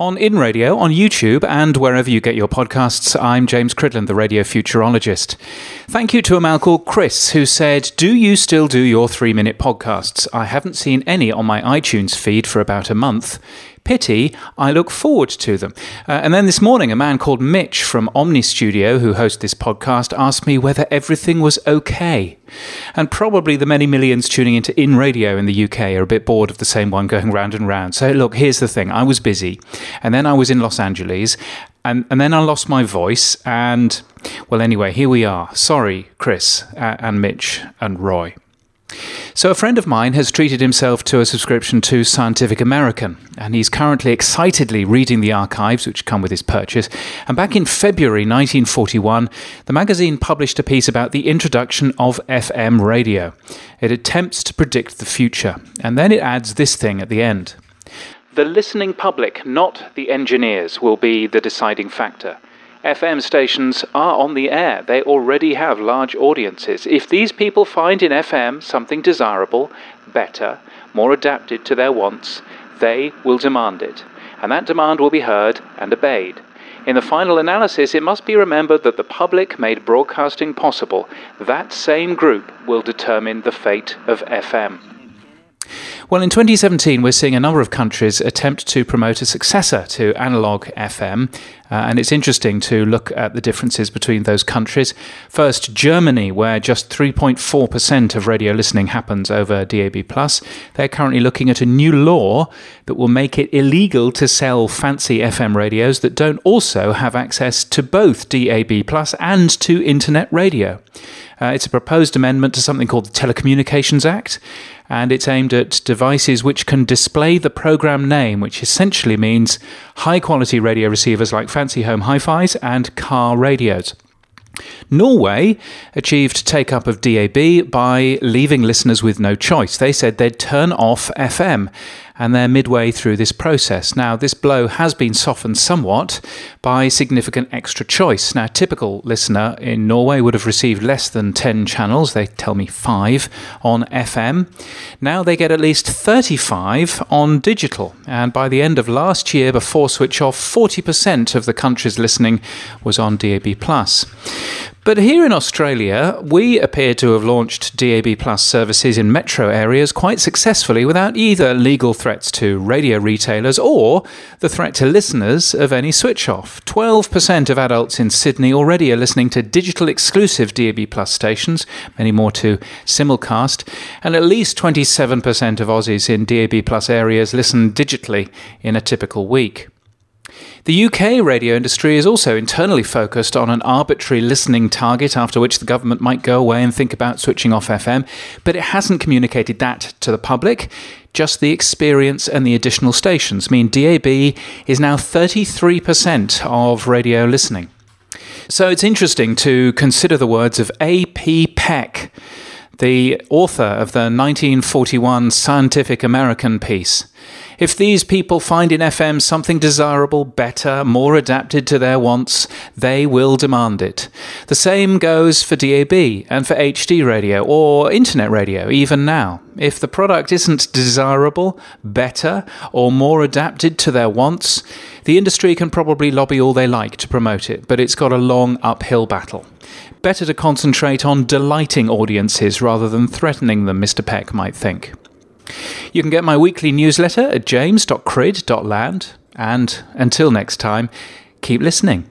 On In Radio, on YouTube, and wherever you get your podcasts, I'm James Cridland, the radio futurologist. Thank you to a man called Chris who said, Do you still do your three minute podcasts? I haven't seen any on my iTunes feed for about a month. Pity, I look forward to them. Uh, and then this morning, a man called Mitch from Omny Studio, who hosts this podcast, asked me whether everything was okay. And probably the many millions tuning into In Radio in the UK are a bit bored of the same one going round and round. So, look, here's the thing I was busy, and then I was in Los Angeles, and, and then I lost my voice. And, well, anyway, here we are. Sorry, Chris, uh, and Mitch, and Roy. So, a friend of mine has treated himself to a subscription to Scientific American, and he's currently excitedly reading the archives which come with his purchase. And back in February 1941, the magazine published a piece about the introduction of FM radio. It attempts to predict the future, and then it adds this thing at the end. The listening public, not the engineers, will be the deciding factor. FM stations are on the air. They already have large audiences. If these people find in FM something desirable, better, more adapted to their wants, they will demand it. And that demand will be heard and obeyed. In the final analysis, it must be remembered that the public made broadcasting possible. That same group will determine the fate of FM. Well, in 2017, we're seeing a number of countries attempt to promote a successor to analog FM, uh, and it's interesting to look at the differences between those countries. First, Germany, where just 3.4% of radio listening happens over DAB+. They're currently looking at a new law that will make it illegal to sell fancy FM radios that don't also have access to both DAB+ and to internet radio. Uh, it's a proposed amendment to something called the Telecommunications Act, and it's aimed at devices which can display the program name, which essentially means high quality radio receivers like fancy home hi fis and car radios. Norway achieved take up of DAB by leaving listeners with no choice. They said they'd turn off FM, and they're midway through this process. Now, this blow has been softened somewhat by significant extra choice. Now, typical listener in Norway would have received less than 10 channels, they tell me 5 on FM. Now they get at least 35 on digital, and by the end of last year, before switch off, 40% of the country's listening was on DAB. But here in Australia, we appear to have launched DAB Plus services in metro areas quite successfully without either legal threats to radio retailers or the threat to listeners of any switch off. 12% of adults in Sydney already are listening to digital exclusive DAB Plus stations, many more to simulcast, and at least 27% of Aussies in DAB Plus areas listen digitally in a typical week. The UK radio industry is also internally focused on an arbitrary listening target after which the government might go away and think about switching off FM, but it hasn't communicated that to the public. Just the experience and the additional stations mean DAB is now 33% of radio listening. So it's interesting to consider the words of A.P. Peck, the author of the 1941 Scientific American piece. If these people find in FM something desirable, better, more adapted to their wants, they will demand it. The same goes for DAB and for HD radio or internet radio, even now. If the product isn't desirable, better, or more adapted to their wants, the industry can probably lobby all they like to promote it, but it's got a long uphill battle. Better to concentrate on delighting audiences rather than threatening them, Mr. Peck might think. You can get my weekly newsletter at james.crid.land, and until next time, keep listening.